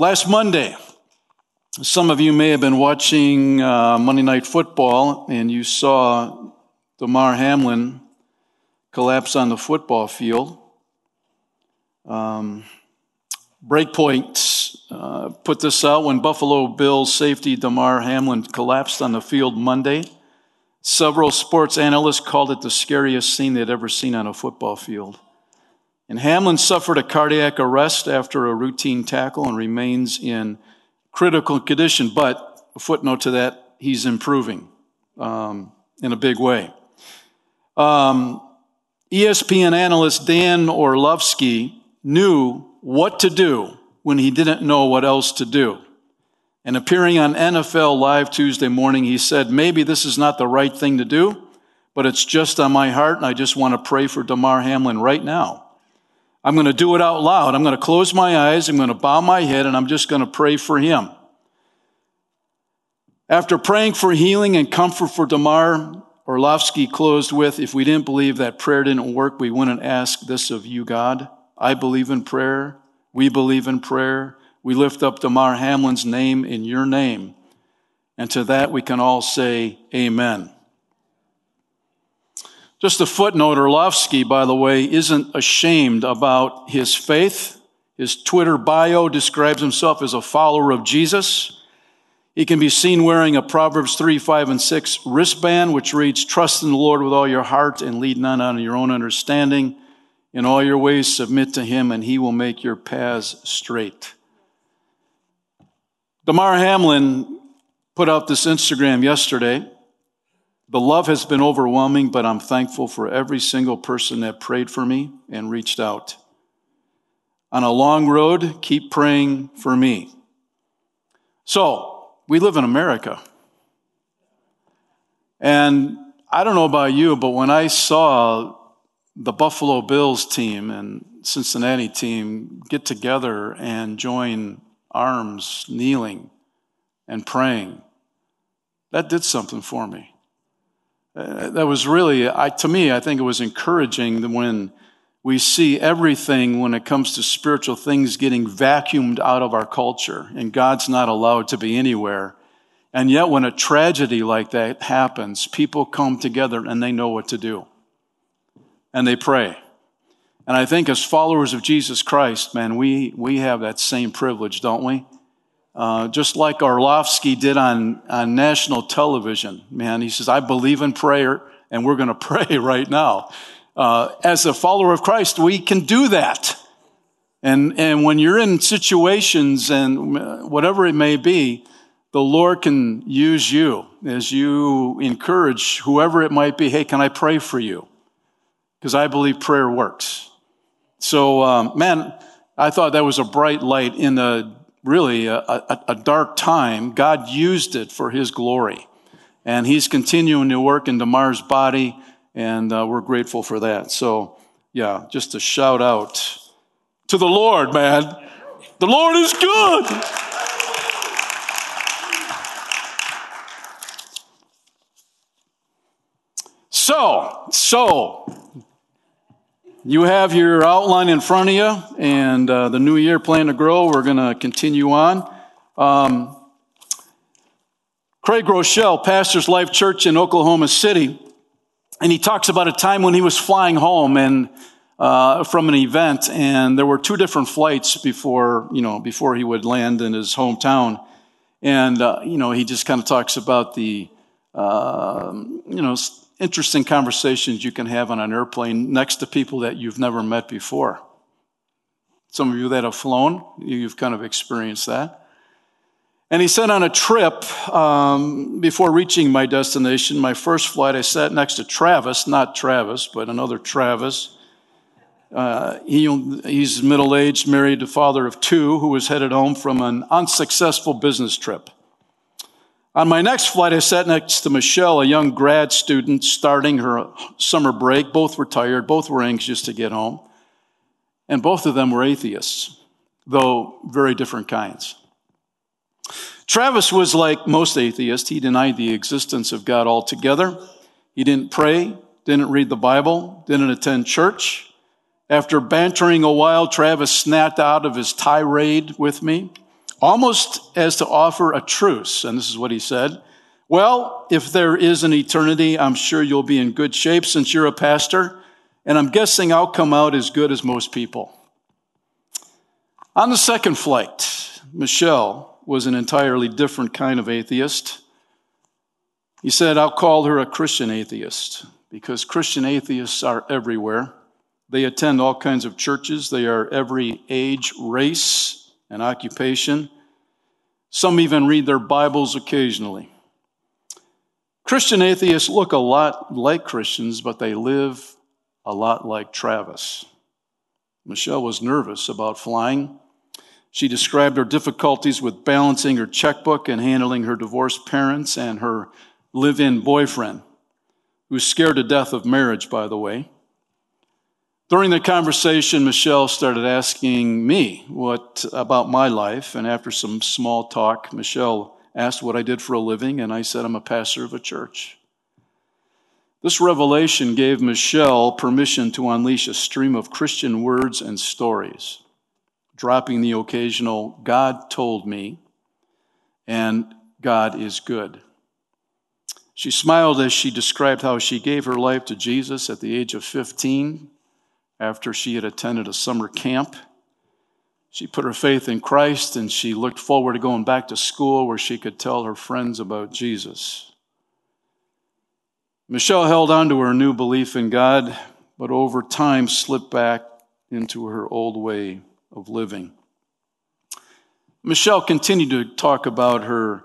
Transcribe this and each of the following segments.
Last Monday, some of you may have been watching uh, Monday Night Football and you saw Damar Hamlin collapse on the football field. Um, Breakpoint uh, put this out when Buffalo Bills safety Damar Hamlin collapsed on the field Monday. Several sports analysts called it the scariest scene they'd ever seen on a football field. And Hamlin suffered a cardiac arrest after a routine tackle and remains in critical condition. But a footnote to that, he's improving um, in a big way. Um, ESPN analyst Dan Orlovsky knew what to do when he didn't know what else to do. And appearing on NFL Live Tuesday morning, he said, Maybe this is not the right thing to do, but it's just on my heart, and I just want to pray for Damar Hamlin right now. I'm going to do it out loud. I'm going to close my eyes. I'm going to bow my head and I'm just going to pray for him. After praying for healing and comfort for Damar, Orlovsky closed with If we didn't believe that prayer didn't work, we wouldn't ask this of you, God. I believe in prayer. We believe in prayer. We lift up Damar Hamlin's name in your name. And to that we can all say, Amen. Just a footnote Orlovsky, by the way, isn't ashamed about his faith. His Twitter bio describes himself as a follower of Jesus. He can be seen wearing a Proverbs 3, 5, and 6 wristband, which reads, Trust in the Lord with all your heart and lead none on your own understanding. In all your ways, submit to him, and he will make your paths straight. Damar Hamlin put out this Instagram yesterday. The love has been overwhelming, but I'm thankful for every single person that prayed for me and reached out. On a long road, keep praying for me. So, we live in America. And I don't know about you, but when I saw the Buffalo Bills team and Cincinnati team get together and join arms, kneeling and praying, that did something for me. Uh, that was really, I, to me, I think it was encouraging when we see everything when it comes to spiritual things getting vacuumed out of our culture and God's not allowed to be anywhere. And yet, when a tragedy like that happens, people come together and they know what to do. And they pray. And I think as followers of Jesus Christ, man, we, we have that same privilege, don't we? Uh, just like Orlovsky did on, on national television, man. He says, I believe in prayer, and we're going to pray right now. Uh, as a follower of Christ, we can do that. And, and when you're in situations and whatever it may be, the Lord can use you as you encourage whoever it might be. Hey, can I pray for you? Because I believe prayer works. So, um, man, I thought that was a bright light in a really a, a, a dark time, God used it for His glory. And He's continuing to work in Damar's body, and uh, we're grateful for that. So, yeah, just a shout out to the Lord, man. The Lord is good. So, so, you have your outline in front of you, and uh, the new year plan to grow. We're going to continue on. Um, Craig Groeschel, pastors Life Church in Oklahoma City, and he talks about a time when he was flying home and uh, from an event, and there were two different flights before you know before he would land in his hometown, and uh, you know he just kind of talks about the uh, you know interesting conversations you can have on an airplane next to people that you've never met before. Some of you that have flown, you've kind of experienced that. And he said on a trip um, before reaching my destination, my first flight, I sat next to Travis, not Travis, but another Travis. Uh, he, he's middle aged, married, a father of two, who was headed home from an unsuccessful business trip. On my next flight, I sat next to Michelle, a young grad student starting her summer break. Both were tired, both were anxious to get home. And both of them were atheists, though very different kinds. Travis was like most atheists. He denied the existence of God altogether. He didn't pray, didn't read the Bible, didn't attend church. After bantering a while, Travis snapped out of his tirade with me almost as to offer a truce. And this is what he said. Well, if there is an eternity, I'm sure you'll be in good shape since you're a pastor. And I'm guessing I'll come out as good as most people. On the second flight, Michelle was an entirely different kind of atheist. He said, I'll call her a Christian atheist because Christian atheists are everywhere. They attend all kinds of churches, they are every age, race, and occupation. Some even read their Bibles occasionally. Christian atheists look a lot like Christians, but they live a lot like Travis. Michelle was nervous about flying. She described her difficulties with balancing her checkbook and handling her divorced parents and her live in boyfriend, who's scared to death of marriage, by the way. During the conversation, Michelle started asking me what about my life, and after some small talk, Michelle asked what I did for a living, and I said I'm a pastor of a church. This revelation gave Michelle permission to unleash a stream of Christian words and stories, dropping the occasional, God told me, and God is good. She smiled as she described how she gave her life to Jesus at the age of 15 after she had attended a summer camp. She put her faith in Christ and she looked forward to going back to school where she could tell her friends about Jesus. Michelle held on to her new belief in God, but over time slipped back into her old way of living. Michelle continued to talk about her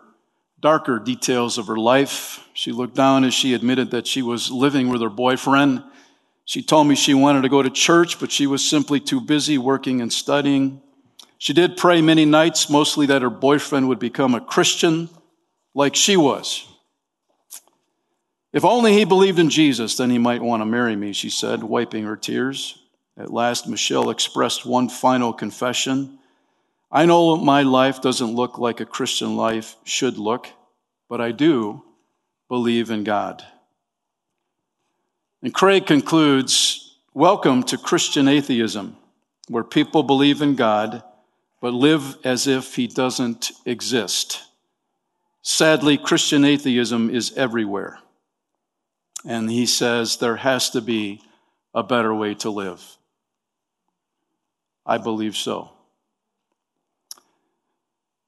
darker details of her life. She looked down as she admitted that she was living with her boyfriend she told me she wanted to go to church, but she was simply too busy working and studying. She did pray many nights, mostly that her boyfriend would become a Christian like she was. If only he believed in Jesus, then he might want to marry me, she said, wiping her tears. At last, Michelle expressed one final confession. I know my life doesn't look like a Christian life should look, but I do believe in God. And Craig concludes Welcome to Christian atheism, where people believe in God but live as if he doesn't exist. Sadly, Christian atheism is everywhere. And he says there has to be a better way to live. I believe so.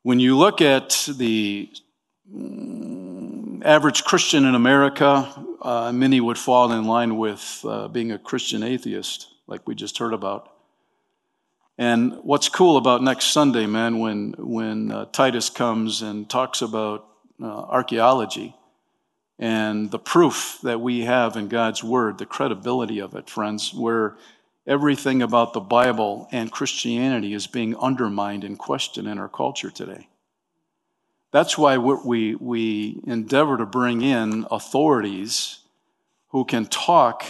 When you look at the average Christian in America, uh, many would fall in line with uh, being a Christian atheist, like we just heard about. And what's cool about next Sunday, man, when when uh, Titus comes and talks about uh, archaeology and the proof that we have in God's word, the credibility of it, friends, where everything about the Bible and Christianity is being undermined and questioned in our culture today. That's why we, we endeavor to bring in authorities who can talk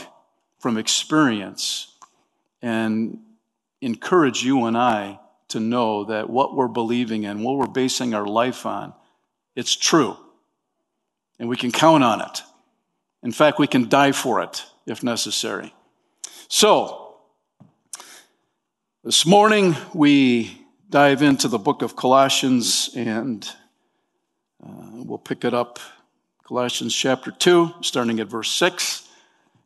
from experience and encourage you and I to know that what we're believing in, what we're basing our life on, it's true. And we can count on it. In fact, we can die for it if necessary. So, this morning we dive into the book of Colossians and uh, we'll pick it up, Colossians chapter 2, starting at verse 6.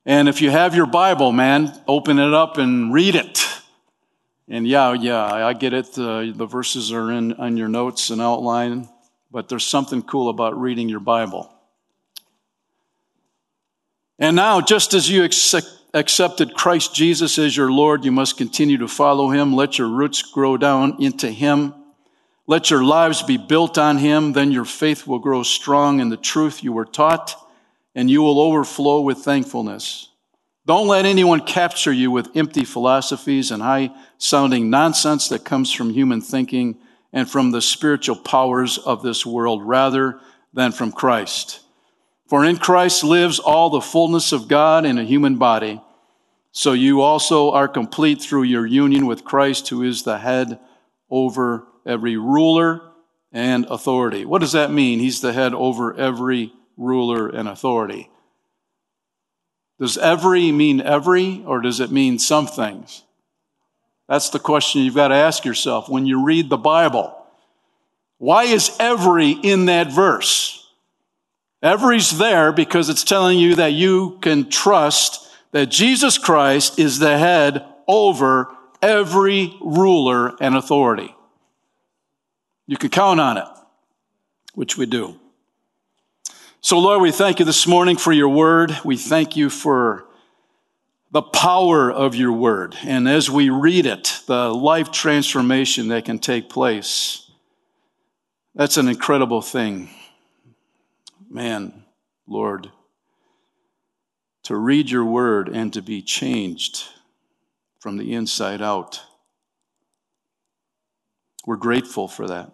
And if you have your Bible, man, open it up and read it. And yeah, yeah, I get it. Uh, the verses are in on your notes and outline, but there's something cool about reading your Bible. And now, just as you accepted Christ Jesus as your Lord, you must continue to follow him. Let your roots grow down into him. Let your lives be built on him, then your faith will grow strong in the truth you were taught, and you will overflow with thankfulness. Don't let anyone capture you with empty philosophies and high sounding nonsense that comes from human thinking and from the spiritual powers of this world rather than from Christ. For in Christ lives all the fullness of God in a human body. So you also are complete through your union with Christ, who is the head over every ruler and authority. What does that mean? He's the head over every ruler and authority. Does every mean every, or does it mean some things? That's the question you've got to ask yourself when you read the Bible. Why is every in that verse? Every's there because it's telling you that you can trust that Jesus Christ is the head over every ruler and authority. You can count on it, which we do. So, Lord, we thank you this morning for your word. We thank you for the power of your word. And as we read it, the life transformation that can take place. That's an incredible thing. Man, Lord, to read your word and to be changed from the inside out. We're grateful for that.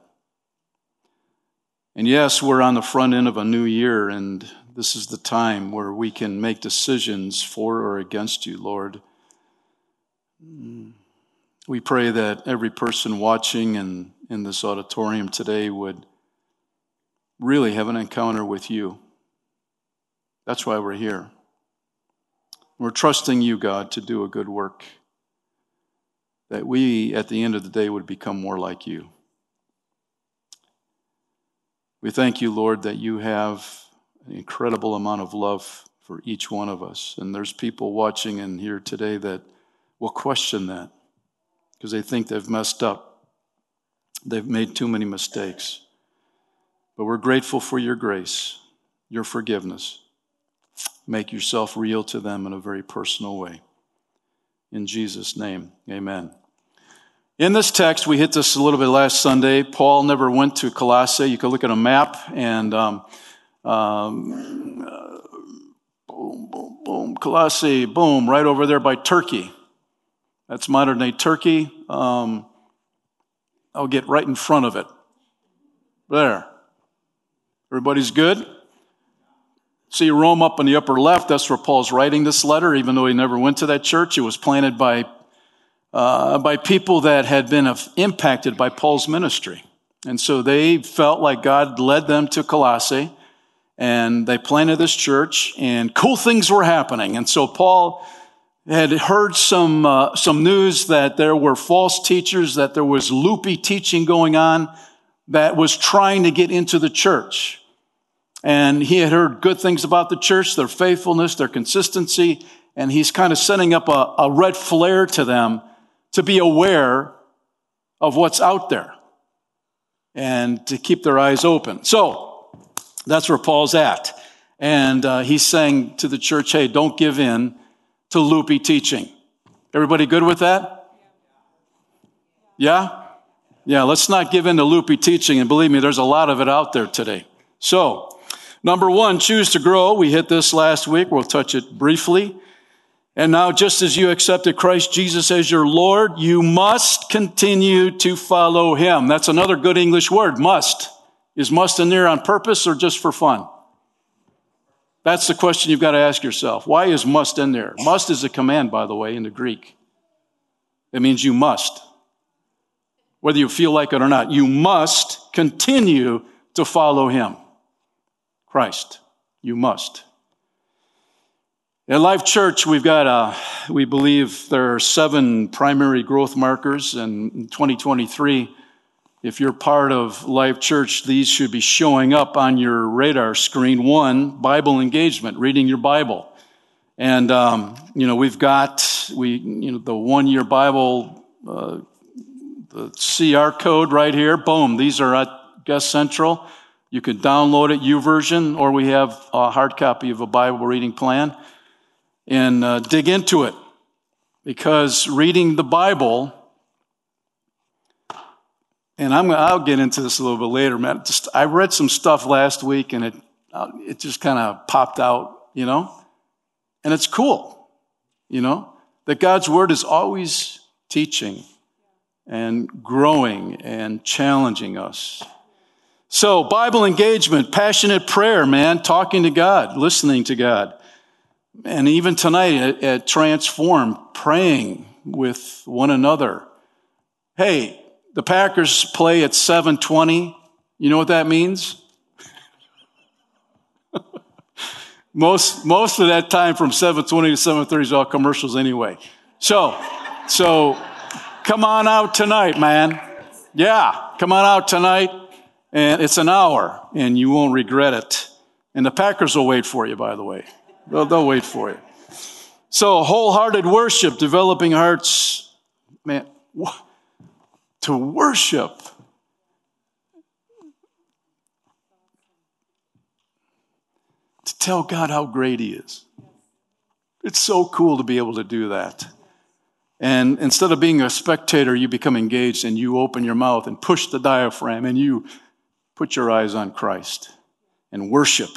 And yes, we're on the front end of a new year, and this is the time where we can make decisions for or against you, Lord. We pray that every person watching and in this auditorium today would really have an encounter with you. That's why we're here. We're trusting you, God, to do a good work. That we, at the end of the day, would become more like you. We thank you, Lord, that you have an incredible amount of love for each one of us. And there's people watching in here today that will question that because they think they've messed up. They've made too many mistakes. But we're grateful for your grace, your forgiveness. Make yourself real to them in a very personal way. In Jesus' name, amen. In this text, we hit this a little bit last Sunday. Paul never went to Colossae. You can look at a map and um, um, uh, boom, boom, boom, Colossae, boom, right over there by Turkey. That's modern day Turkey. Um, I'll get right in front of it. There. Everybody's good? See Rome up in the upper left. That's where Paul's writing this letter, even though he never went to that church. It was planted by, uh, by people that had been impacted by Paul's ministry. And so they felt like God led them to Colossae, and they planted this church, and cool things were happening. And so Paul had heard some, uh, some news that there were false teachers, that there was loopy teaching going on that was trying to get into the church. And he had heard good things about the church, their faithfulness, their consistency, and he's kind of setting up a, a red flare to them to be aware of what's out there and to keep their eyes open. So that's where Paul's at. And uh, he's saying to the church, hey, don't give in to loopy teaching. Everybody good with that? Yeah? Yeah, let's not give in to loopy teaching. And believe me, there's a lot of it out there today. So, number one, choose to grow. We hit this last week. We'll touch it briefly. And now, just as you accepted Christ Jesus as your Lord, you must continue to follow him. That's another good English word, must. Is must in there on purpose or just for fun? That's the question you've got to ask yourself. Why is must in there? Must is a command, by the way, in the Greek. It means you must whether you feel like it or not. You must continue to follow him. Christ. You must. At Life Church, we've got, a, we believe there are seven primary growth markers. In 2023, if you're part of Life Church, these should be showing up on your radar screen. One, Bible engagement, reading your Bible. And, um, you know, we've got, we, you know, the one year Bible uh, the QR code right here. Boom. These are at Guest Central. You can download it, YouVersion, or we have a hard copy of a Bible reading plan and uh, dig into it. Because reading the Bible, and I'm, I'll get into this a little bit later, man. Just, I read some stuff last week and it, uh, it just kind of popped out, you know? And it's cool, you know? That God's Word is always teaching and growing and challenging us. So, Bible engagement, passionate prayer, man, talking to God, listening to God. And even tonight at, at Transform, praying with one another. Hey, the Packers play at 720. You know what that means? most, most of that time from 720 to 730 is all commercials anyway. So, so Come on out tonight, man. Yeah, come on out tonight And it's an hour, and you won't regret it. And the Packers will wait for you, by the way. They'll, they'll wait for you. So, wholehearted worship, developing hearts, man, to worship. To tell God how great He is. It's so cool to be able to do that. And instead of being a spectator, you become engaged and you open your mouth and push the diaphragm and you put your eyes on Christ and worship.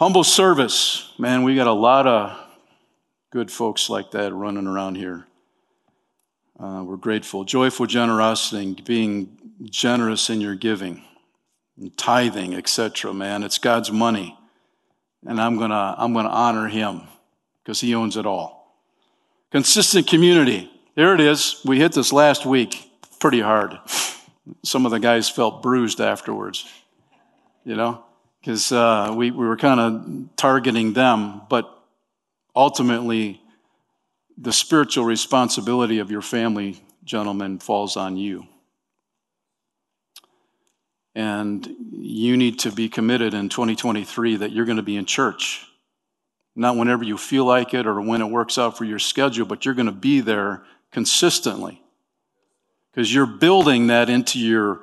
Humble service. Man, we got a lot of good folks like that running around here. Uh, we're grateful. Joyful generosity, being generous in your giving, and tithing, etc. Man, it's God's money, and I'm gonna I'm gonna honor Him because He owns it all. Consistent community. There it is. We hit this last week pretty hard. Some of the guys felt bruised afterwards, you know, because uh, we, we were kind of targeting them, but ultimately, the spiritual responsibility of your family, gentlemen, falls on you. And you need to be committed in 2023 that you're going to be in church not whenever you feel like it or when it works out for your schedule, but you're going to be there consistently. Because you're building that into your,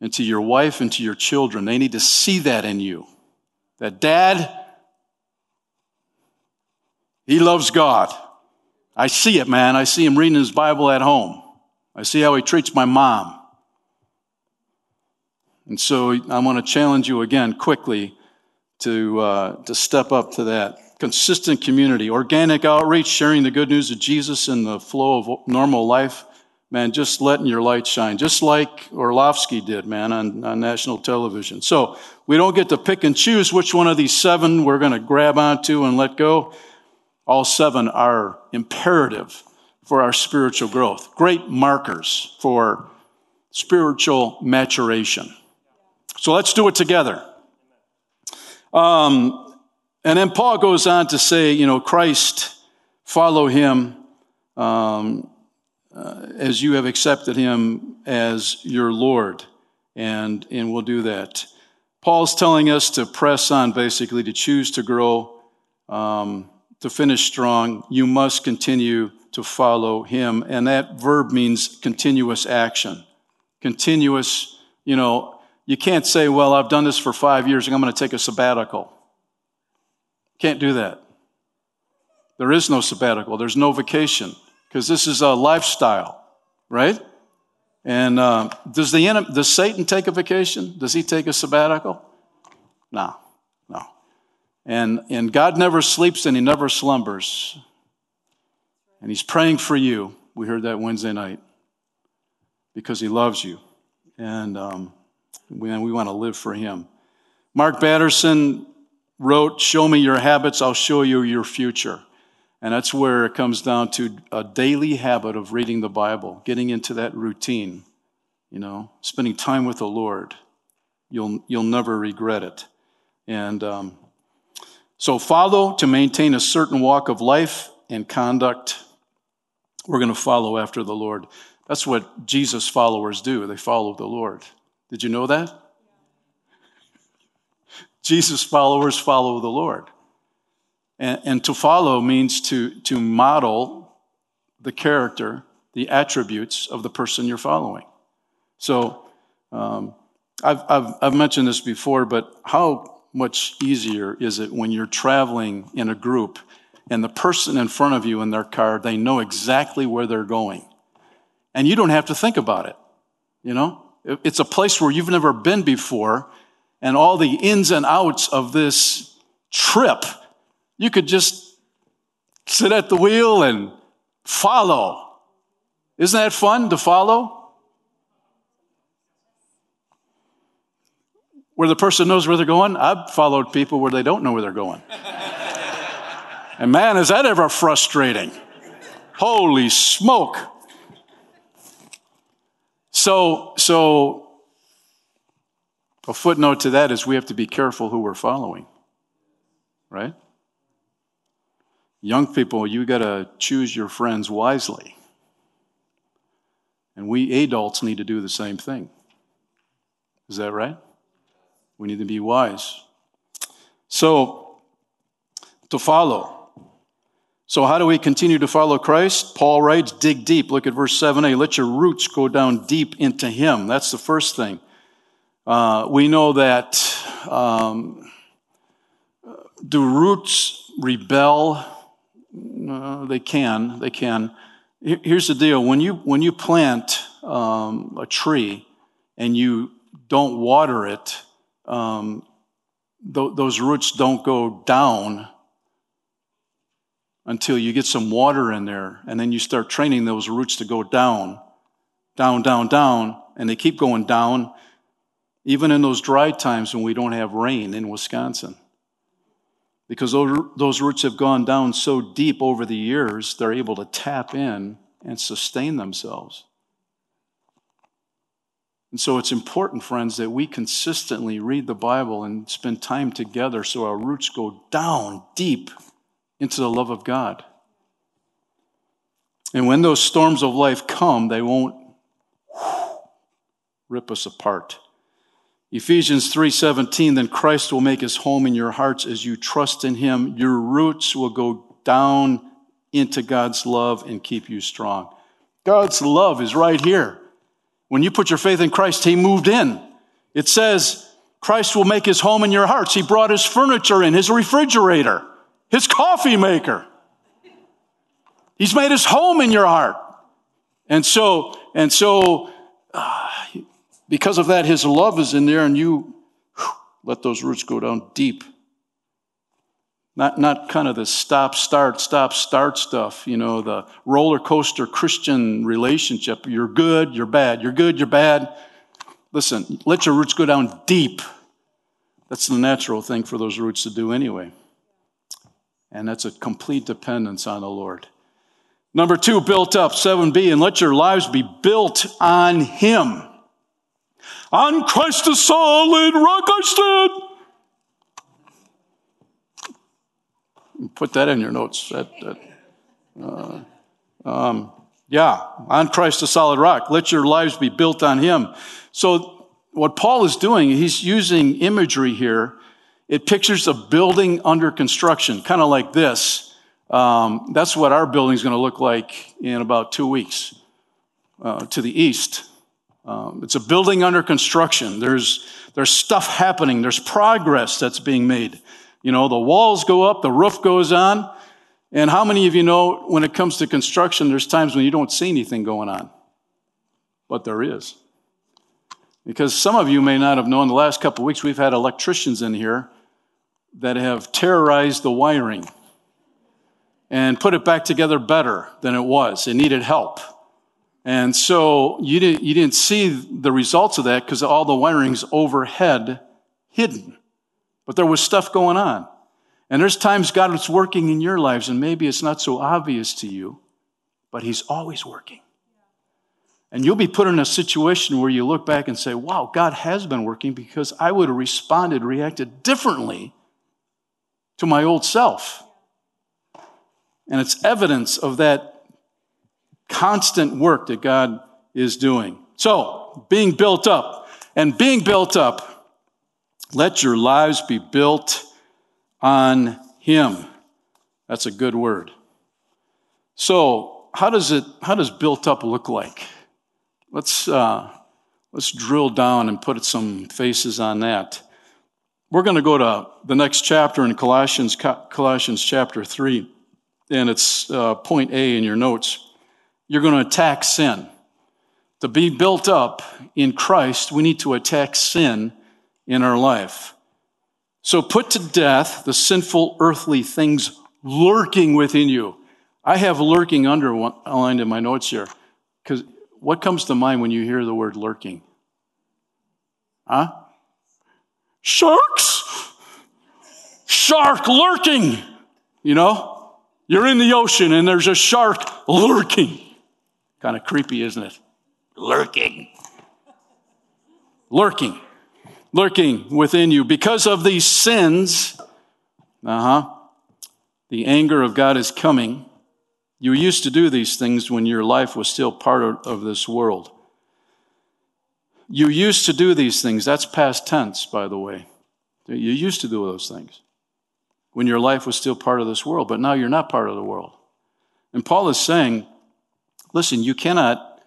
into your wife, and to your children. They need to see that in you. That dad, he loves God. I see it, man. I see him reading his Bible at home. I see how he treats my mom. And so I want to challenge you again quickly to, uh, to step up to that consistent community, organic outreach, sharing the good news of Jesus in the flow of normal life. Man, just letting your light shine, just like Orlovsky did, man, on, on national television. So we don't get to pick and choose which one of these seven we're going to grab onto and let go. All seven are imperative for our spiritual growth, great markers for spiritual maturation. So let's do it together. Um, and then Paul goes on to say, you know, Christ, follow him um, uh, as you have accepted him as your Lord. And, and we'll do that. Paul's telling us to press on, basically, to choose to grow, um, to finish strong. You must continue to follow him. And that verb means continuous action. Continuous, you know, you can't say, well, I've done this for five years and I'm going to take a sabbatical. Can't do that. There is no sabbatical, there's no vacation, because this is a lifestyle, right? And uh, does, the enemy, does Satan take a vacation? Does he take a sabbatical? No, no. And, and God never sleeps and he never slumbers. And he's praying for you. We heard that Wednesday night because he loves you. And um, we, we want to live for him. Mark Batterson wrote, Show me your habits, I'll show you your future. And that's where it comes down to a daily habit of reading the Bible, getting into that routine, you know, spending time with the Lord. You'll, you'll never regret it. And um, so, follow to maintain a certain walk of life and conduct. We're going to follow after the Lord. That's what Jesus' followers do. They follow the Lord. Did you know that? Jesus' followers follow the Lord. And, and to follow means to, to model the character, the attributes of the person you're following. So um, I've, I've, I've mentioned this before, but how much easier is it when you're traveling in a group and the person in front of you in their car, they know exactly where they're going. And you don't have to think about it. You know, it's a place where you've never been before, and all the ins and outs of this trip, you could just sit at the wheel and follow. Isn't that fun to follow? Where the person knows where they're going. I've followed people where they don't know where they're going. and man, is that ever frustrating! Holy smoke. So, so a footnote to that is we have to be careful who we're following, right? Young people, you got to choose your friends wisely. And we adults need to do the same thing. Is that right? We need to be wise. So, to follow. So, how do we continue to follow Christ? Paul writes, dig deep. Look at verse 7a. Let your roots go down deep into Him. That's the first thing. Uh, we know that um, do roots rebel? Uh, they can. They can. Here's the deal: when you when you plant um, a tree and you don't water it, um, th- those roots don't go down until you get some water in there, and then you start training those roots to go down, down, down, down, and they keep going down, even in those dry times when we don't have rain in Wisconsin. Because those roots have gone down so deep over the years, they're able to tap in and sustain themselves. And so it's important, friends, that we consistently read the Bible and spend time together so our roots go down deep into the love of God. And when those storms of life come, they won't rip us apart. Ephesians 3:17 then Christ will make his home in your hearts as you trust in him your roots will go down into God's love and keep you strong. God's love is right here. When you put your faith in Christ, he moved in. It says Christ will make his home in your hearts. He brought his furniture in, his refrigerator his coffee maker. He's made his home in your heart. And so, and so, uh, because of that, his love is in there, and you whew, let those roots go down deep. Not, not kind of the stop, start, stop, start stuff, you know, the roller coaster Christian relationship. You're good, you're bad. You're good, you're bad. Listen, let your roots go down deep. That's the natural thing for those roots to do anyway. And that's a complete dependence on the Lord. Number two, built up, 7b, and let your lives be built on Him. On Christ the solid rock I stand. Put that in your notes. That, that, uh, um, yeah, on Christ the solid rock. Let your lives be built on Him. So, what Paul is doing, he's using imagery here it pictures a building under construction, kind of like this. Um, that's what our building is going to look like in about two weeks uh, to the east. Um, it's a building under construction. There's, there's stuff happening, there's progress that's being made. You know, the walls go up, the roof goes on. And how many of you know when it comes to construction, there's times when you don't see anything going on? But there is. Because some of you may not have known the last couple weeks, we've had electricians in here that have terrorized the wiring and put it back together better than it was. It needed help. And so you didn't, you didn't see the results of that because all the wiring's overhead hidden. But there was stuff going on. And there's times God is working in your lives, and maybe it's not so obvious to you, but He's always working. And you'll be put in a situation where you look back and say, wow, God has been working because I would have responded, reacted differently to my old self. And it's evidence of that constant work that God is doing. So, being built up. And being built up, let your lives be built on Him. That's a good word. So, how does it, how does built up look like? Let's, uh, let's drill down and put some faces on that. We're going to go to the next chapter in Colossians, Colossians chapter 3, and it's uh, point A in your notes. You're going to attack sin. To be built up in Christ, we need to attack sin in our life. So put to death the sinful earthly things lurking within you. I have lurking underlined in my notes here because what comes to mind when you hear the word lurking? Huh? Sharks? Shark lurking. You know? You're in the ocean and there's a shark lurking. Kind of creepy, isn't it? Lurking. Lurking. Lurking within you. Because of these sins, uh huh, the anger of God is coming. You used to do these things when your life was still part of, this world. You used to do these things. That's past tense, by the way. You used to do those things when your life was still part of this world, but now you're not part of the world. And Paul is saying, listen, you cannot,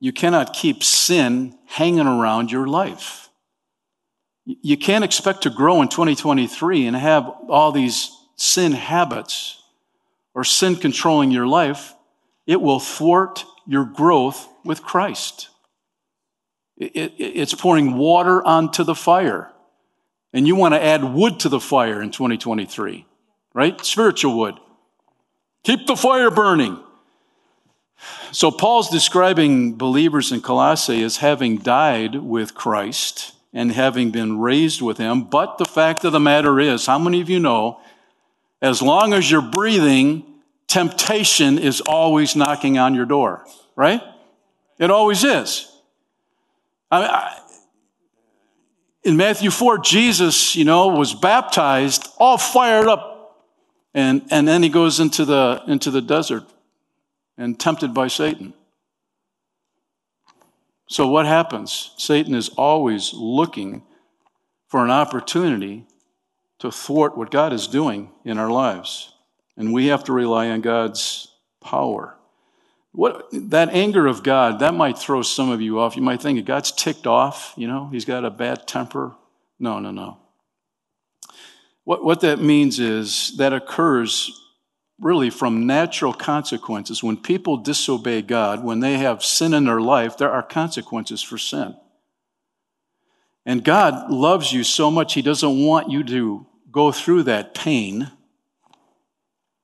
you cannot keep sin hanging around your life. You can't expect to grow in 2023 and have all these sin habits or sin controlling your life. It will thwart your growth with Christ. It, it, it's pouring water onto the fire. And you want to add wood to the fire in 2023, right? Spiritual wood. Keep the fire burning. So Paul's describing believers in Colossae as having died with Christ and having been raised with him. But the fact of the matter is, how many of you know, as long as you're breathing, temptation is always knocking on your door, right? It always is. I mean, I, in Matthew 4, Jesus, you know, was baptized, all fired up. And, and then he goes into the, into the desert and tempted by Satan. So, what happens? Satan is always looking for an opportunity to thwart what God is doing in our lives. And we have to rely on God's power. What, that anger of God, that might throw some of you off. You might think God's ticked off, you know, he's got a bad temper. No, no, no. What, what that means is that occurs really from natural consequences. When people disobey God, when they have sin in their life, there are consequences for sin. And God loves you so much, He doesn't want you to go through that pain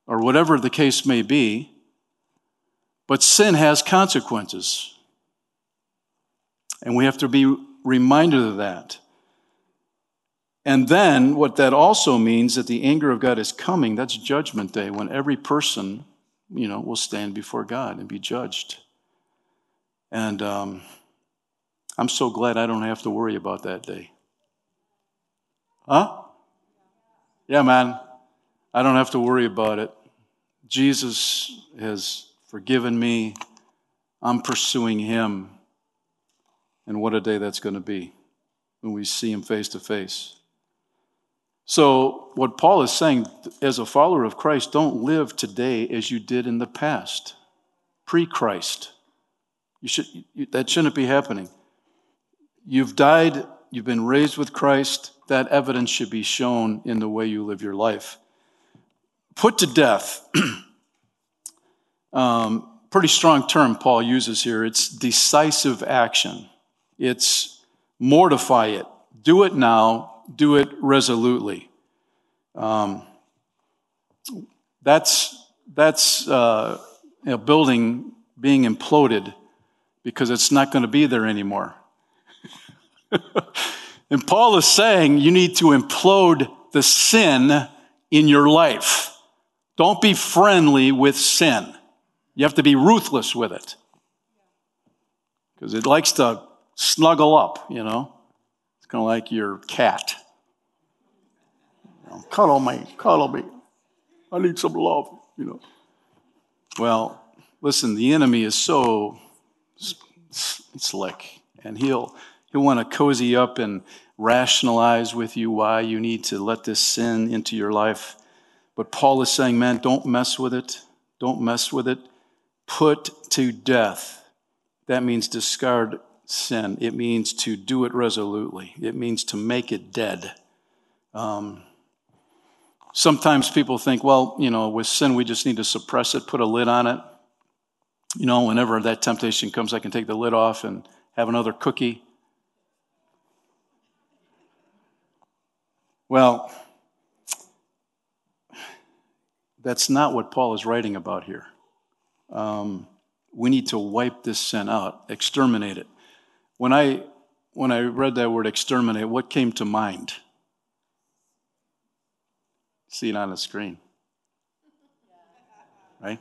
or whatever the case may be. But sin has consequences. And we have to be reminded of that. And then what that also means that the anger of God is coming, that's judgment day when every person, you know, will stand before God and be judged. And um, I'm so glad I don't have to worry about that day. Huh? Yeah, man. I don't have to worry about it. Jesus has forgiven me. I'm pursuing him. And what a day that's going to be when we see him face to face. So, what Paul is saying, as a follower of Christ, don't live today as you did in the past, pre Christ. Should, that shouldn't be happening. You've died, you've been raised with Christ. That evidence should be shown in the way you live your life. Put to death. um, pretty strong term Paul uses here. It's decisive action, it's mortify it, do it now, do it resolutely. Um, that's that's uh, a building being imploded because it's not going to be there anymore. and Paul is saying you need to implode the sin in your life. Don't be friendly with sin. You have to be ruthless with it because it likes to snuggle up, you know kind of like your cat. You know, cuddle me, cuddle me. I need some love, you know. Well, listen, the enemy is so slick, and he'll he'll want to cozy up and rationalize with you why you need to let this sin into your life. But Paul is saying, man, don't mess with it. Don't mess with it. Put to death. That means discard sin. It means to do it resolutely, it means to make it dead. Um, sometimes people think, well, you know, with sin, we just need to suppress it, put a lid on it. You know, whenever that temptation comes, I can take the lid off and have another cookie. Well, that's not what Paul is writing about here. Um, we need to wipe this sin out, exterminate it. When I, when I read that word exterminate, what came to mind? See it on the screen. Right?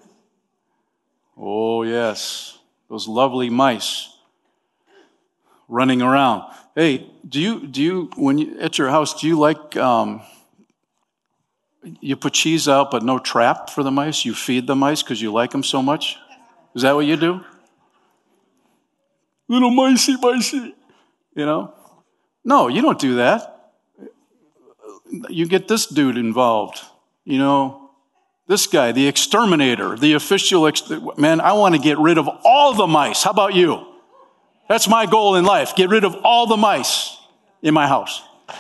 Oh, yes. Those lovely mice running around. Hey, do you, do you, when you, at your house, do you like, um, you put cheese out but no trap for the mice? You feed the mice because you like them so much? Is that what you do? Little micey micey. You know? No, you don't do that. You get this dude involved. You know, this guy, the exterminator, the official, ex- man, I want to get rid of all the mice. How about you? That's my goal in life. Get rid of all the mice in my house.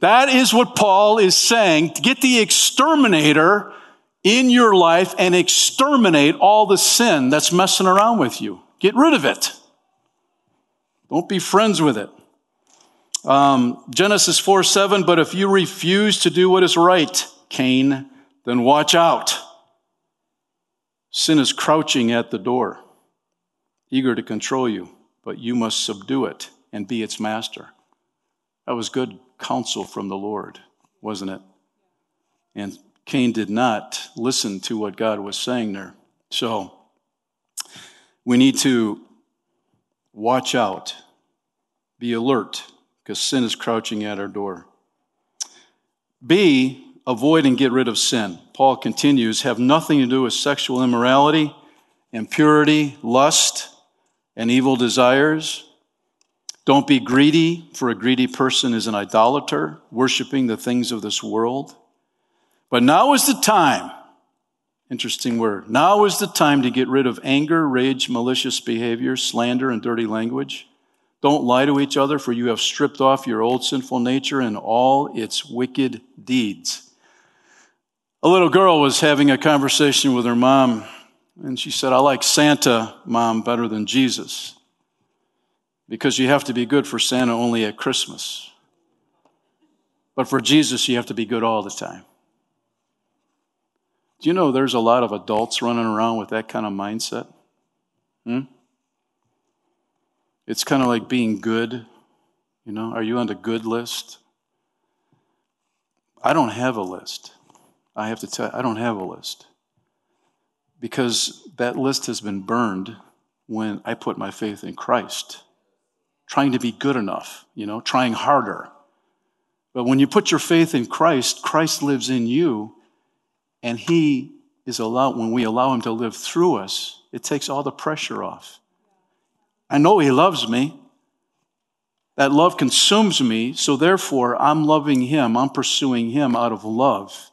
that is what Paul is saying. Get the exterminator in your life and exterminate all the sin that's messing around with you. Get rid of it. Don't be friends with it. Um, Genesis 4 7, but if you refuse to do what is right, Cain, then watch out. Sin is crouching at the door, eager to control you, but you must subdue it and be its master. That was good counsel from the Lord, wasn't it? And Cain did not listen to what God was saying there. So we need to watch out, be alert, because sin is crouching at our door. B, avoid and get rid of sin. Paul continues, have nothing to do with sexual immorality, impurity, lust, and evil desires. Don't be greedy, for a greedy person is an idolater, worshiping the things of this world. But now is the time, interesting word, now is the time to get rid of anger, rage, malicious behavior, slander, and dirty language. Don't lie to each other, for you have stripped off your old sinful nature and all its wicked deeds. A little girl was having a conversation with her mom, and she said, I like Santa, mom, better than Jesus. Because you have to be good for Santa only at Christmas. But for Jesus, you have to be good all the time. Do you know there's a lot of adults running around with that kind of mindset? Hmm? It's kind of like being good. You know, are you on the good list? I don't have a list. I have to tell you, I don't have a list. Because that list has been burned when I put my faith in Christ. Trying to be good enough, you know, trying harder. But when you put your faith in Christ, Christ lives in you, and He is allowed, when we allow Him to live through us, it takes all the pressure off. I know He loves me. That love consumes me, so therefore I'm loving Him, I'm pursuing Him out of love.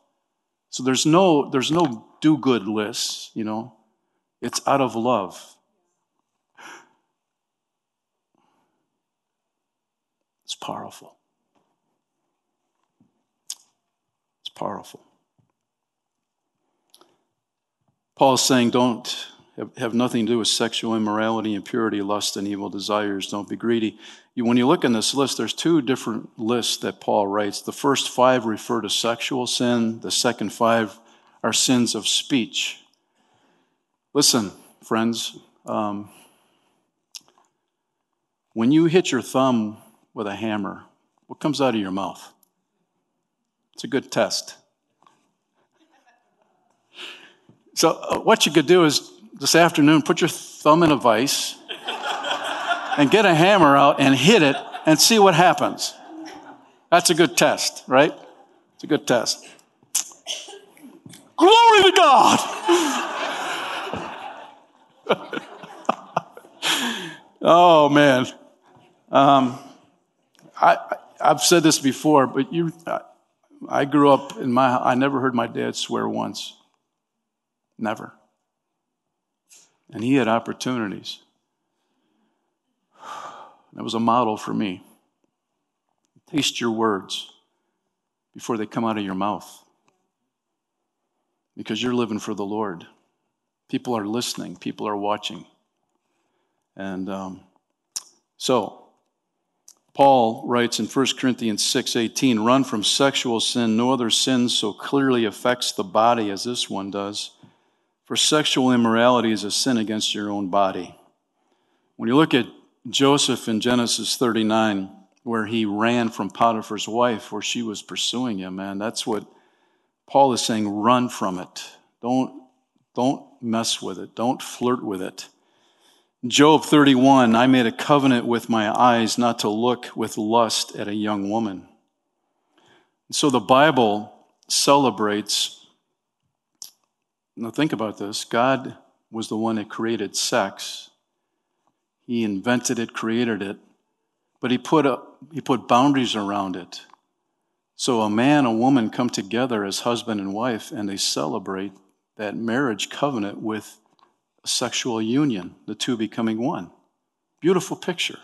So there's no, there's no do good list, you know, it's out of love. It's powerful. It's powerful. Paul is saying, don't have, nothing to do with sexual immorality, impurity, lust, and evil desires. Don't be greedy. When you look in this list, there's two different lists that Paul writes. The first five refer to sexual sin, the second five are sins of speech. Listen, friends, um, when you hit your thumb with a hammer, what comes out of your mouth? It's a good test. So, uh, what you could do is this afternoon put your thumb in a vise and get a hammer out and hit it and see what happens. That's a good test, right? It's a good test. Glory to God! oh, man. Um, I, I've said this before, but you, I grew up in my, I never heard my dad swear once. Never. And he had opportunities. That was a model for me. Taste your words before they come out of your mouth. Because you're living for the Lord. People are listening, people are watching. And um, so, Paul writes in 1 Corinthians 6:18, "Run from sexual sin. No other sin so clearly affects the body as this one does." For sexual immorality is a sin against your own body. When you look at Joseph in Genesis 39, where he ran from Potiphar's wife, where she was pursuing him, man, that's what Paul is saying run from it. Don't, don't mess with it, don't flirt with it. Job 31, I made a covenant with my eyes not to look with lust at a young woman. So the Bible celebrates now, think about this God was the one that created sex, He invented it, created it, but he put, a, he put boundaries around it. So a man, a woman come together as husband and wife, and they celebrate that marriage covenant with sexual union, the two becoming one. Beautiful picture.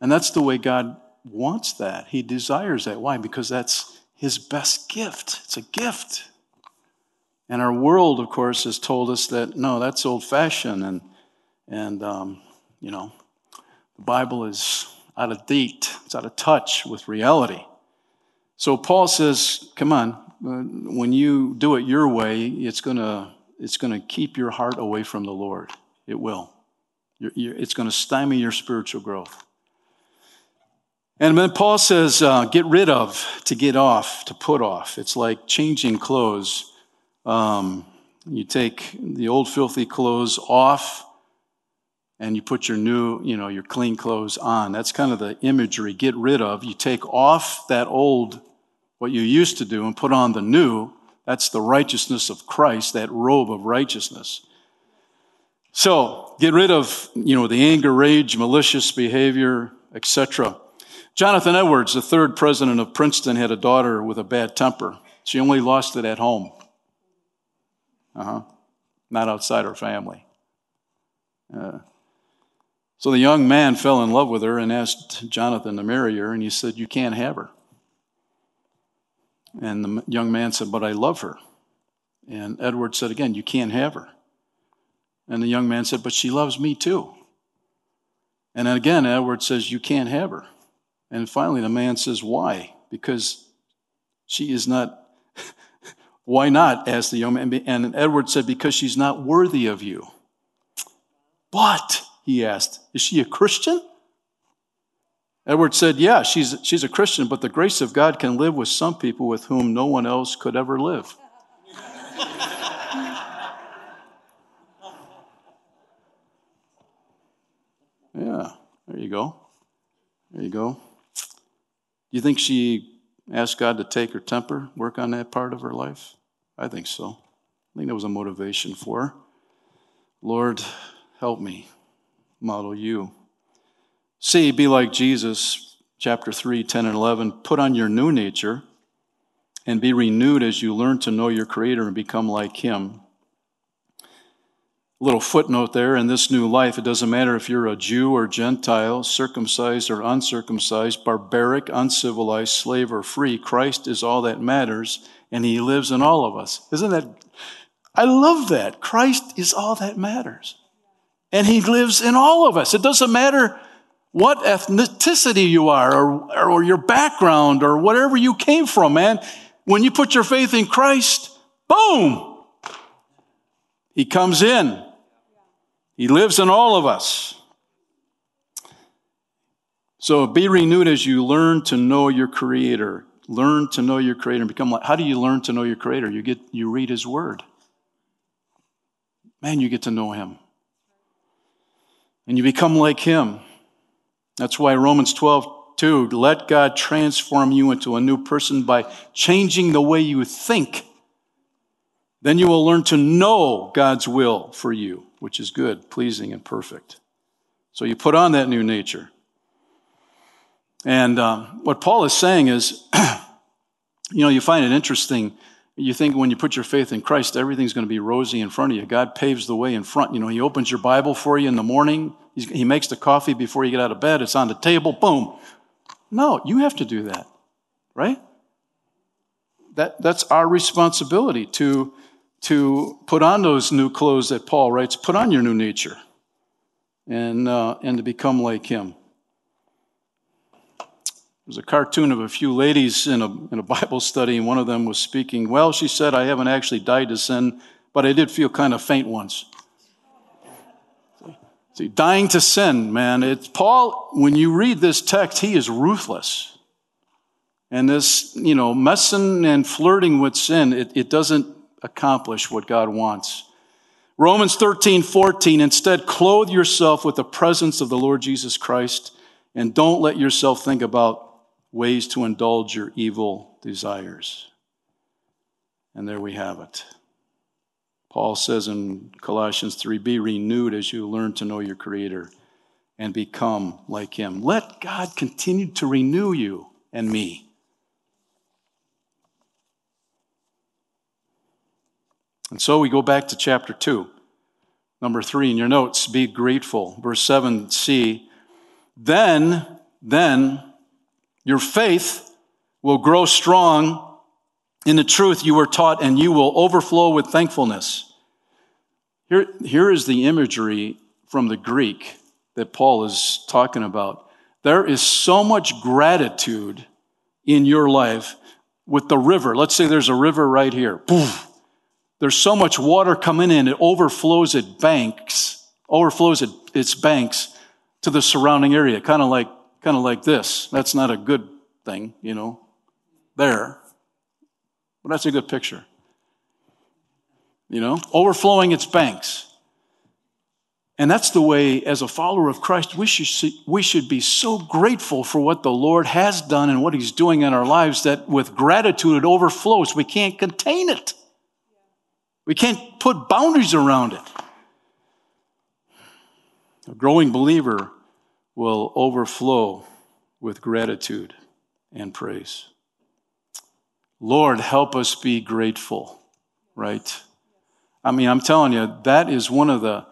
And that's the way God wants that. He desires that. Why? Because that's his best gift. It's a gift. And our world, of course, has told us that no, that's old fashioned and, and um, you know, the Bible is out of date, it's out of touch with reality. So Paul says, come on, uh, when you do it your way, it's going to it's to keep your heart away from the Lord. It will. You're, you're, it's going to stymie your spiritual growth. And then Paul says, uh, get rid of, to get off, to put off. It's like changing clothes. Um, you take the old filthy clothes off and you put your new, you know, your clean clothes on. That's kind of the imagery. Get rid of. You take off that old, what you used to do, and put on the new. That's the righteousness of Christ, that robe of righteousness. So, get rid of, you know, the anger, rage, malicious behavior, etc. Jonathan Edwards, the third president of Princeton, had a daughter with a bad temper. She only lost it at home. Uh huh. Not outside her family. Uh, so the young man fell in love with her and asked Jonathan to marry her, and he said, You can't have her. And the young man said, But I love her. And Edward said again, You can't have her. And the young man said, But she loves me too. And again, Edward says, You can't have her. And finally, the man says, Why? Because she is not. Why not? asked the young man. And Edward said, Because she's not worthy of you. But, he asked, Is she a Christian? Edward said, Yeah, she's, she's a Christian, but the grace of God can live with some people with whom no one else could ever live. yeah, there you go. There you go. Do you think she asked God to take her temper, work on that part of her life? I think so. I think that was a motivation for her. Lord, help me model you. See, be like Jesus, chapter 3, 10 and 11. Put on your new nature and be renewed as you learn to know your Creator and become like Him little footnote there in this new life it doesn't matter if you're a jew or gentile circumcised or uncircumcised barbaric uncivilized slave or free christ is all that matters and he lives in all of us. Isn't that i love that. Christ is all that matters. And he lives in all of us. It doesn't matter what ethnicity you are or, or your background or whatever you came from man. When you put your faith in christ boom! He comes in he lives in all of us. So be renewed as you learn to know your creator. Learn to know your creator and become like how do you learn to know your creator? You get you read his word. Man, you get to know him. And you become like him. That's why Romans 12, 2, let God transform you into a new person by changing the way you think. Then you will learn to know God's will for you which is good, pleasing, and perfect. So you put on that new nature. And um, what Paul is saying is, you know, you find it interesting. You think when you put your faith in Christ, everything's going to be rosy in front of you. God paves the way in front. You know, He opens your Bible for you in the morning. He's, he makes the coffee before you get out of bed. It's on the table. Boom. No, you have to do that, right? That, that's our responsibility to to put on those new clothes that Paul writes, put on your new nature and, uh, and to become like him. There's a cartoon of a few ladies in a, in a Bible study, and one of them was speaking. Well, she said, I haven't actually died to sin, but I did feel kind of faint once. See, dying to sin, man. It's Paul, when you read this text, he is ruthless. And this, you know, messing and flirting with sin, it, it doesn't accomplish what God wants. Romans 13, 14, instead, clothe yourself with the presence of the Lord Jesus Christ and don't let yourself think about ways to indulge your evil desires. And there we have it. Paul says in Colossians 3 be renewed as you learn to know your Creator and become like Him. Let God continue to renew you and me. And so we go back to chapter 2. Number 3 in your notes, be grateful. Verse 7c, then, then your faith will grow strong in the truth you were taught, and you will overflow with thankfulness. Here, here is the imagery from the Greek that Paul is talking about. There is so much gratitude in your life with the river. Let's say there's a river right here. There's so much water coming in, it overflows its banks, overflows its banks to the surrounding area, kind of like, kind of like this. That's not a good thing, you know, there. But that's a good picture. You know, overflowing its banks. And that's the way, as a follower of Christ, we should, see, we should be so grateful for what the Lord has done and what He's doing in our lives that with gratitude it overflows. We can't contain it, we can't put boundaries around it. A growing believer will overflow with gratitude and praise. Lord, help us be grateful, right? I mean, I'm telling you, that is one of the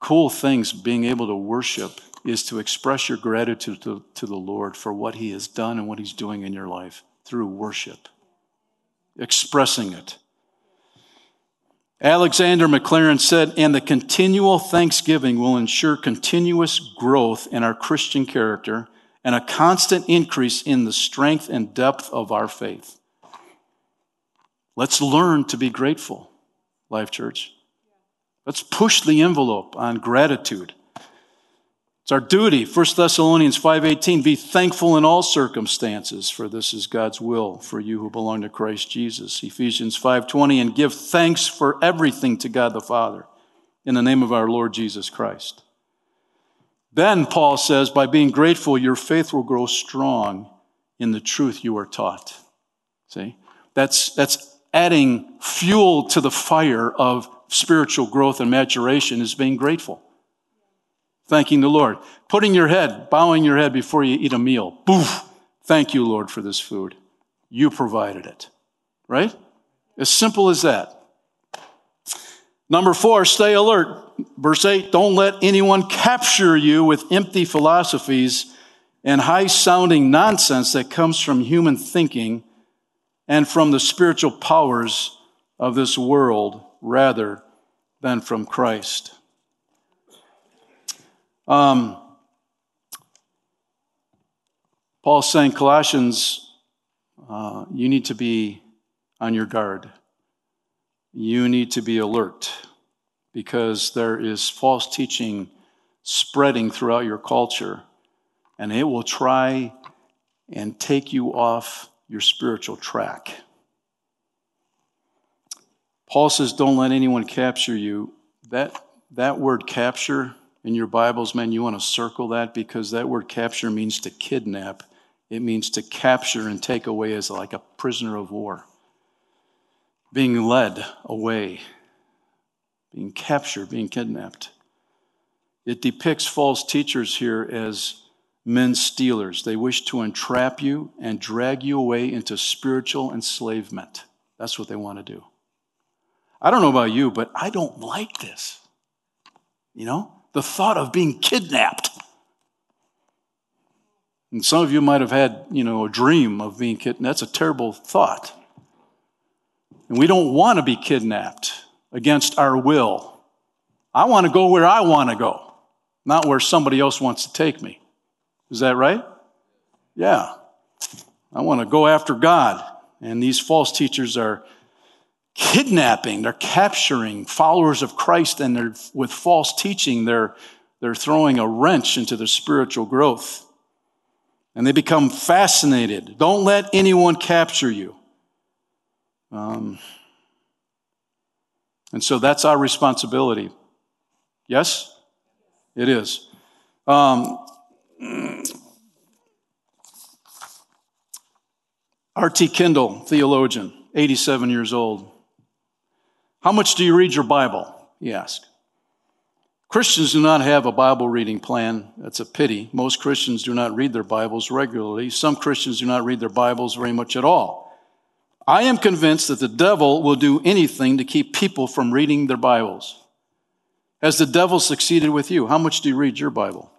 cool things being able to worship is to express your gratitude to, to the Lord for what He has done and what He's doing in your life through worship, expressing it. Alexander Maclaren said, and the continual thanksgiving will ensure continuous growth in our Christian character and a constant increase in the strength and depth of our faith. Let's learn to be grateful, Life Church. Let's push the envelope on gratitude. It's our duty. 1 Thessalonians 5:18 be thankful in all circumstances for this is God's will for you who belong to Christ Jesus. Ephesians 5:20 and give thanks for everything to God the Father in the name of our Lord Jesus Christ. Then Paul says by being grateful your faith will grow strong in the truth you are taught. See? That's that's adding fuel to the fire of spiritual growth and maturation is being grateful. Thanking the Lord. Putting your head, bowing your head before you eat a meal. Boof. Thank you, Lord, for this food. You provided it. Right? As simple as that. Number four, stay alert. Verse 8, don't let anyone capture you with empty philosophies and high sounding nonsense that comes from human thinking and from the spiritual powers of this world rather than from Christ. Um, Paul's saying, Colossians, uh, you need to be on your guard. You need to be alert because there is false teaching spreading throughout your culture, and it will try and take you off your spiritual track. Paul says, Don't let anyone capture you. That, that word capture in your Bibles, man, you want to circle that because that word capture means to kidnap. It means to capture and take away as like a prisoner of war. Being led away, being captured, being kidnapped. It depicts false teachers here as men stealers. They wish to entrap you and drag you away into spiritual enslavement. That's what they want to do. I don't know about you, but I don't like this. You know, the thought of being kidnapped. And some of you might have had, you know, a dream of being kidnapped. That's a terrible thought. And we don't want to be kidnapped against our will. I want to go where I want to go, not where somebody else wants to take me. Is that right? Yeah. I want to go after God. And these false teachers are kidnapping, they're capturing followers of Christ, and they're, with false teaching, they're, they're throwing a wrench into their spiritual growth. And they become fascinated. Don't let anyone capture you. Um, and so that's our responsibility. Yes? It is. Um, R.T. Kendall, theologian, 87 years old. How much do you read your Bible? He asked. Christians do not have a Bible reading plan. That's a pity. Most Christians do not read their Bibles regularly. Some Christians do not read their Bibles very much at all. I am convinced that the devil will do anything to keep people from reading their Bibles. Has the devil succeeded with you? How much do you read your Bible?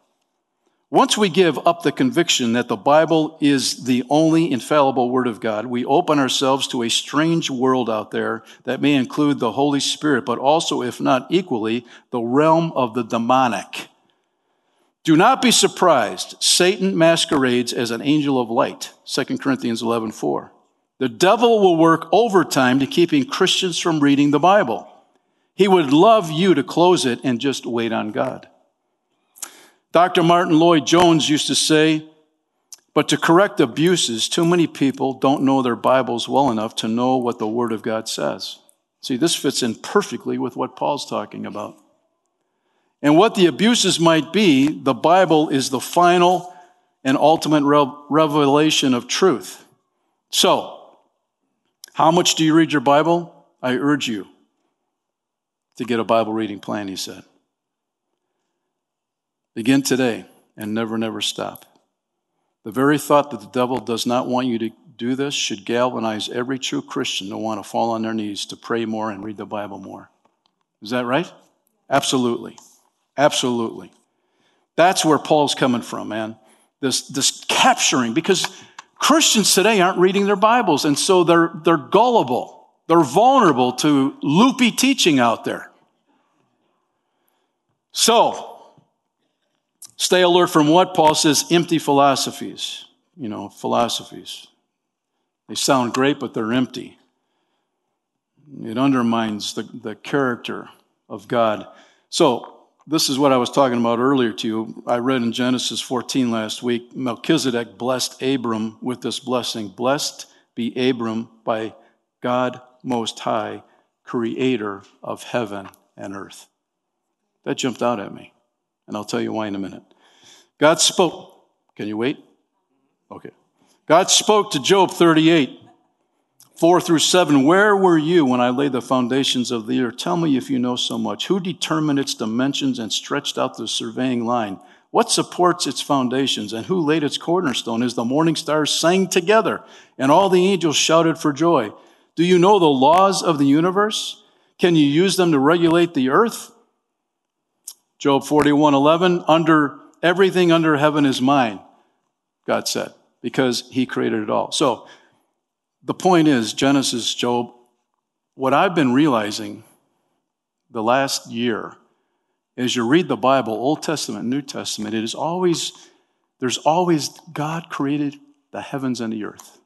Once we give up the conviction that the Bible is the only infallible Word of God, we open ourselves to a strange world out there that may include the Holy Spirit, but also, if not equally, the realm of the demonic. Do not be surprised. Satan masquerades as an angel of light. 2 Corinthians 11 4. The devil will work overtime to keeping Christians from reading the Bible. He would love you to close it and just wait on God. Dr. Martyn Lloyd-Jones used to say, but to correct abuses, too many people don't know their Bibles well enough to know what the Word of God says. See, this fits in perfectly with what Paul's talking about. And what the abuses might be, the Bible is the final and ultimate revelation of truth. So, how much do you read your Bible? I urge you to get a Bible reading plan, he said. Begin today and never, never stop. The very thought that the devil does not want you to do this should galvanize every true Christian to want to fall on their knees to pray more and read the Bible more. Is that right? Absolutely. Absolutely. That's where Paul's coming from, man. This, this capturing, because Christians today aren't reading their Bibles, and so they're, they're gullible. They're vulnerable to loopy teaching out there. So, Stay alert from what? Paul says empty philosophies. You know, philosophies. They sound great, but they're empty. It undermines the, the character of God. So, this is what I was talking about earlier to you. I read in Genesis 14 last week Melchizedek blessed Abram with this blessing Blessed be Abram by God Most High, creator of heaven and earth. That jumped out at me. And I'll tell you why in a minute. God spoke. Can you wait? Okay. God spoke to Job 38, 4 through 7. Where were you when I laid the foundations of the earth? Tell me if you know so much. Who determined its dimensions and stretched out the surveying line? What supports its foundations and who laid its cornerstone? As the morning stars sang together and all the angels shouted for joy. Do you know the laws of the universe? Can you use them to regulate the earth? Job 41 11, under everything under heaven is mine, God said, because he created it all. So the point is, Genesis, Job, what I've been realizing the last year as you read the Bible, Old Testament, New Testament, it is always, there's always God created the heavens and the earth.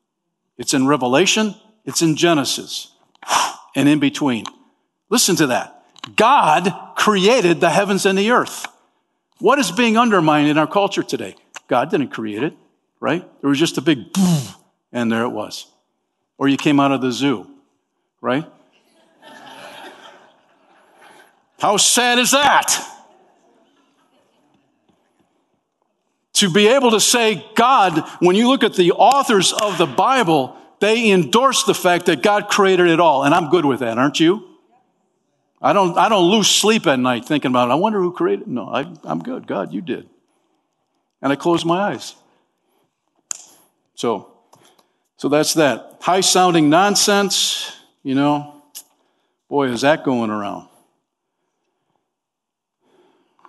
It's in Revelation, it's in Genesis, and in between. Listen to that. God created the heavens and the earth. What is being undermined in our culture today? God didn't create it, right? There was just a big boom, and there it was. Or you came out of the zoo, right? How sad is that? To be able to say, God, when you look at the authors of the Bible, they endorse the fact that God created it all. And I'm good with that, aren't you? I don't, I don't lose sleep at night thinking about it. I wonder who created it. No, I, I'm good. God, you did. And I close my eyes. So, so that's that. High sounding nonsense, you know, boy, is that going around.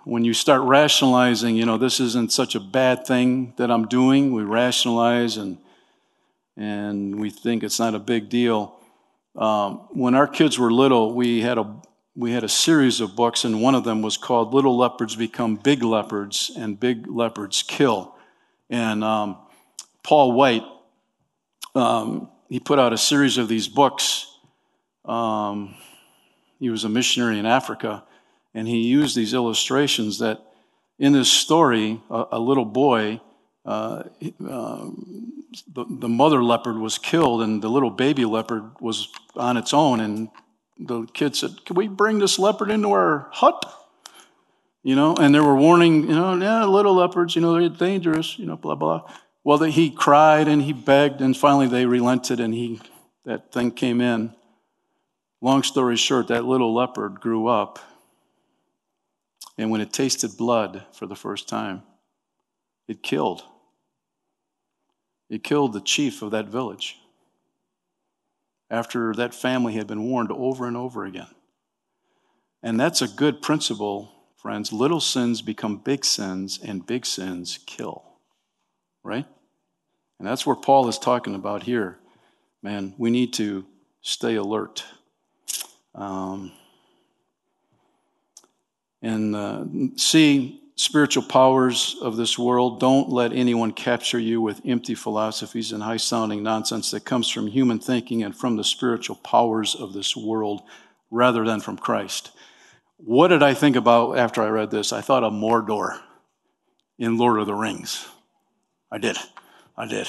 When you start rationalizing, you know, this isn't such a bad thing that I'm doing, we rationalize and, and we think it's not a big deal. Um, when our kids were little, we had a we had a series of books, and one of them was called Little Leopards Become Big Leopards and Big Leopards Kill. And um, Paul White, um, he put out a series of these books. Um, he was a missionary in Africa, and he used these illustrations that in this story, a, a little boy, uh, uh, the, the mother leopard was killed, and the little baby leopard was on its own, and the kid said, Can we bring this leopard into our hut? You know, and they were warning, you know, yeah, little leopards, you know, they're dangerous, you know, blah, blah. Well, he cried and he begged, and finally they relented, and he that thing came in. Long story short, that little leopard grew up, and when it tasted blood for the first time, it killed. It killed the chief of that village after that family had been warned over and over again. And that's a good principle, friends. Little sins become big sins, and big sins kill. Right? And that's where Paul is talking about here. Man, we need to stay alert. Um, and uh, see spiritual powers of this world. Don't let anyone capture you with empty philosophies and high sounding nonsense that comes from human thinking and from the spiritual powers of this world rather than from Christ. What did I think about after I read this? I thought of Mordor in Lord of the Rings. I did. I did.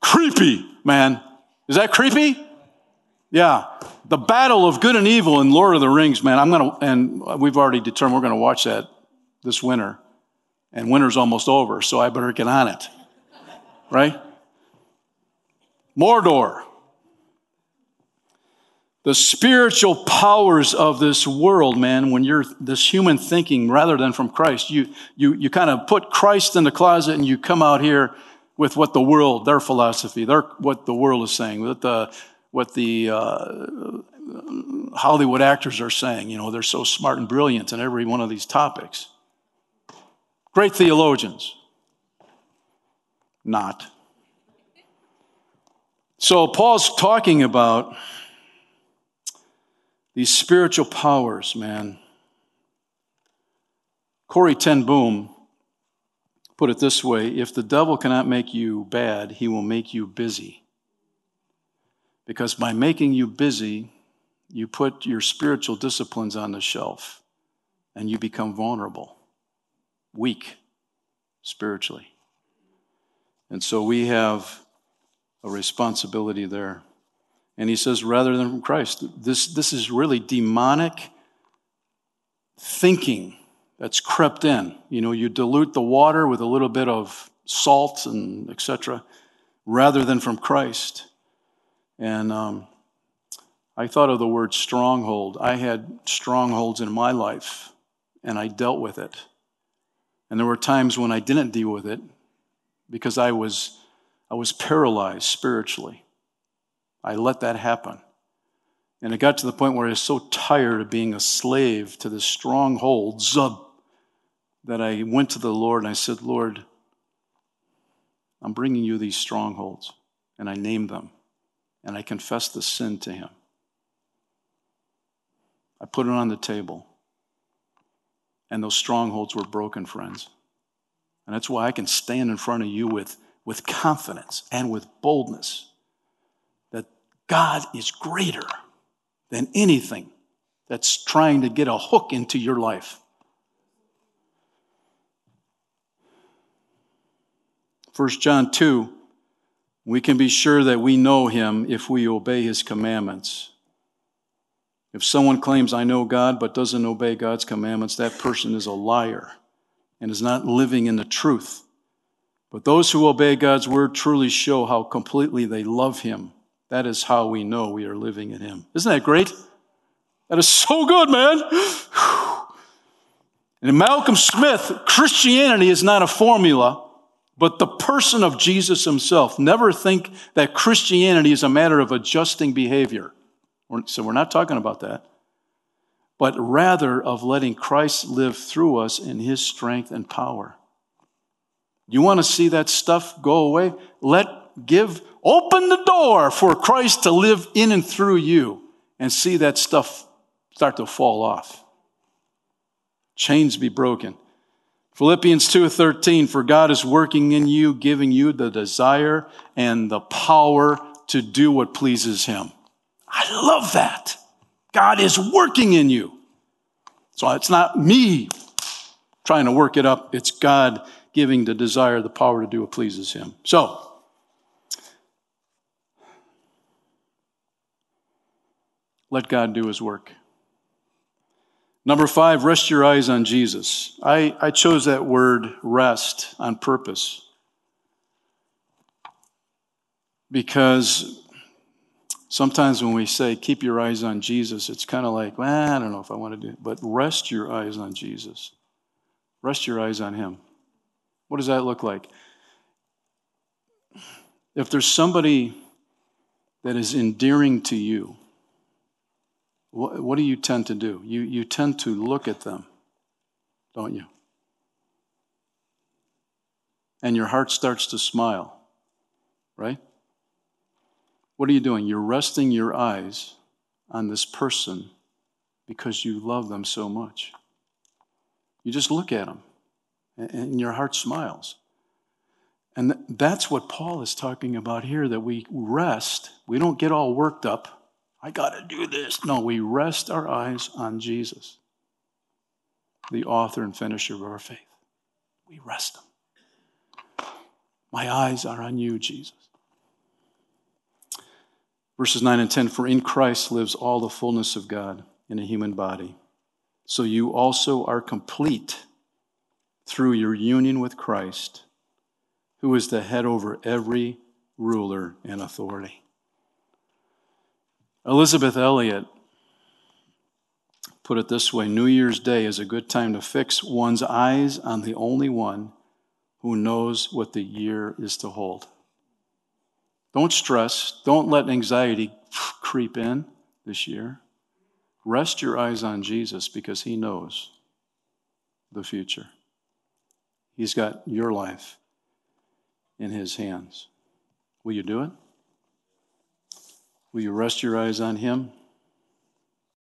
Creepy, man. Is that creepy? Yeah. The battle of good and evil in Lord of the Rings, man. I'm going to, and we've already determined we're going to watch that this winter. And winter's almost over, so I better get on it. Right? Mordor. The spiritual powers of this world, man, when you're this human thinking rather than from Christ, you, you, you kind of put Christ in the closet and you come out here with what the world, their philosophy, their, what the world is saying, what the, what the uh, Hollywood actors are saying. You know, they're so smart and brilliant in every one of these topics. Great theologians. Not. So Paul's talking about these spiritual powers, man. Corrie ten Boom put it this way if the devil cannot make you bad, he will make you busy. Because by making you busy, you put your spiritual disciplines on the shelf and you become vulnerable weak spiritually. And so we have a responsibility there. And he says, rather than from Christ, this, this is really demonic thinking that's crept in. You know, you dilute the water with a little bit of salt and etc., rather than from Christ. And um, I thought of the word stronghold. I had strongholds in my life, and I dealt with it. And there were times when I didn't deal with it because I was, I was paralyzed spiritually. I let that happen. And it got to the point where I was so tired of being a slave to this stronghold, zub, that I went to the Lord and I said, Lord, I'm bringing you these strongholds. And I named them. And I confessed the sin to him. I put it on the table. And those strongholds were broken, friends. And that's why I can stand in front of you with, with confidence and with boldness that God is greater than anything that's trying to get a hook into your life. First John 2, we can be sure that we know him if we obey his commandments. If someone claims, I know God, but doesn't obey God's commandments, that person is a liar and is not living in the truth. But those who obey God's word truly show how completely they love Him. That is how we know we are living in Him. Isn't that great? That is so good, man. And Malcolm Smith, Christianity is not a formula, but the person of Jesus Himself. Never think that Christianity is a matter of adjusting behavior. So we're not talking about that, but rather of letting Christ live through us in his strength and power. You want to see that stuff go away? Let give open the door for Christ to live in and through you and see that stuff start to fall off. Chains be broken. Philippians 2:13 for God is working in you giving you the desire and the power to do what pleases him. I love that. God is working in you. So it's not me trying to work it up, it's God giving the desire, the power to do what pleases Him. So, let God do His work. Number five, rest your eyes on Jesus. I, I chose that word rest on purpose because Sometimes when we say, keep your eyes on Jesus, it's kind of like, well, I don't know if I want to do it. But rest your eyes on Jesus. Rest your eyes on Him. What does that look like? If there's somebody that is endearing to you, what, what do you tend to do? You, you tend to look at them, don't you? And your heart starts to smile, right? What are you doing? You're resting your eyes on this person because you love them so much. You just look at them and your heart smiles. And that's what Paul is talking about here that we rest. We don't get all worked up. I got to do this. No, we rest our eyes on Jesus, the author and finisher of our faith. We rest them. My eyes are on you, Jesus. Verses 9 and 10 For in Christ lives all the fullness of God in a human body. So you also are complete through your union with Christ, who is the head over every ruler and authority. Elisabeth Elliot put it this way New Year's Day is a good time to fix one's eyes on the only one who knows what the year is to hold. Don't stress. Don't let anxiety creep in this year. Rest your eyes on Jesus because he knows the future. He's got your life in his hands. Will you do it? Will you rest your eyes on him?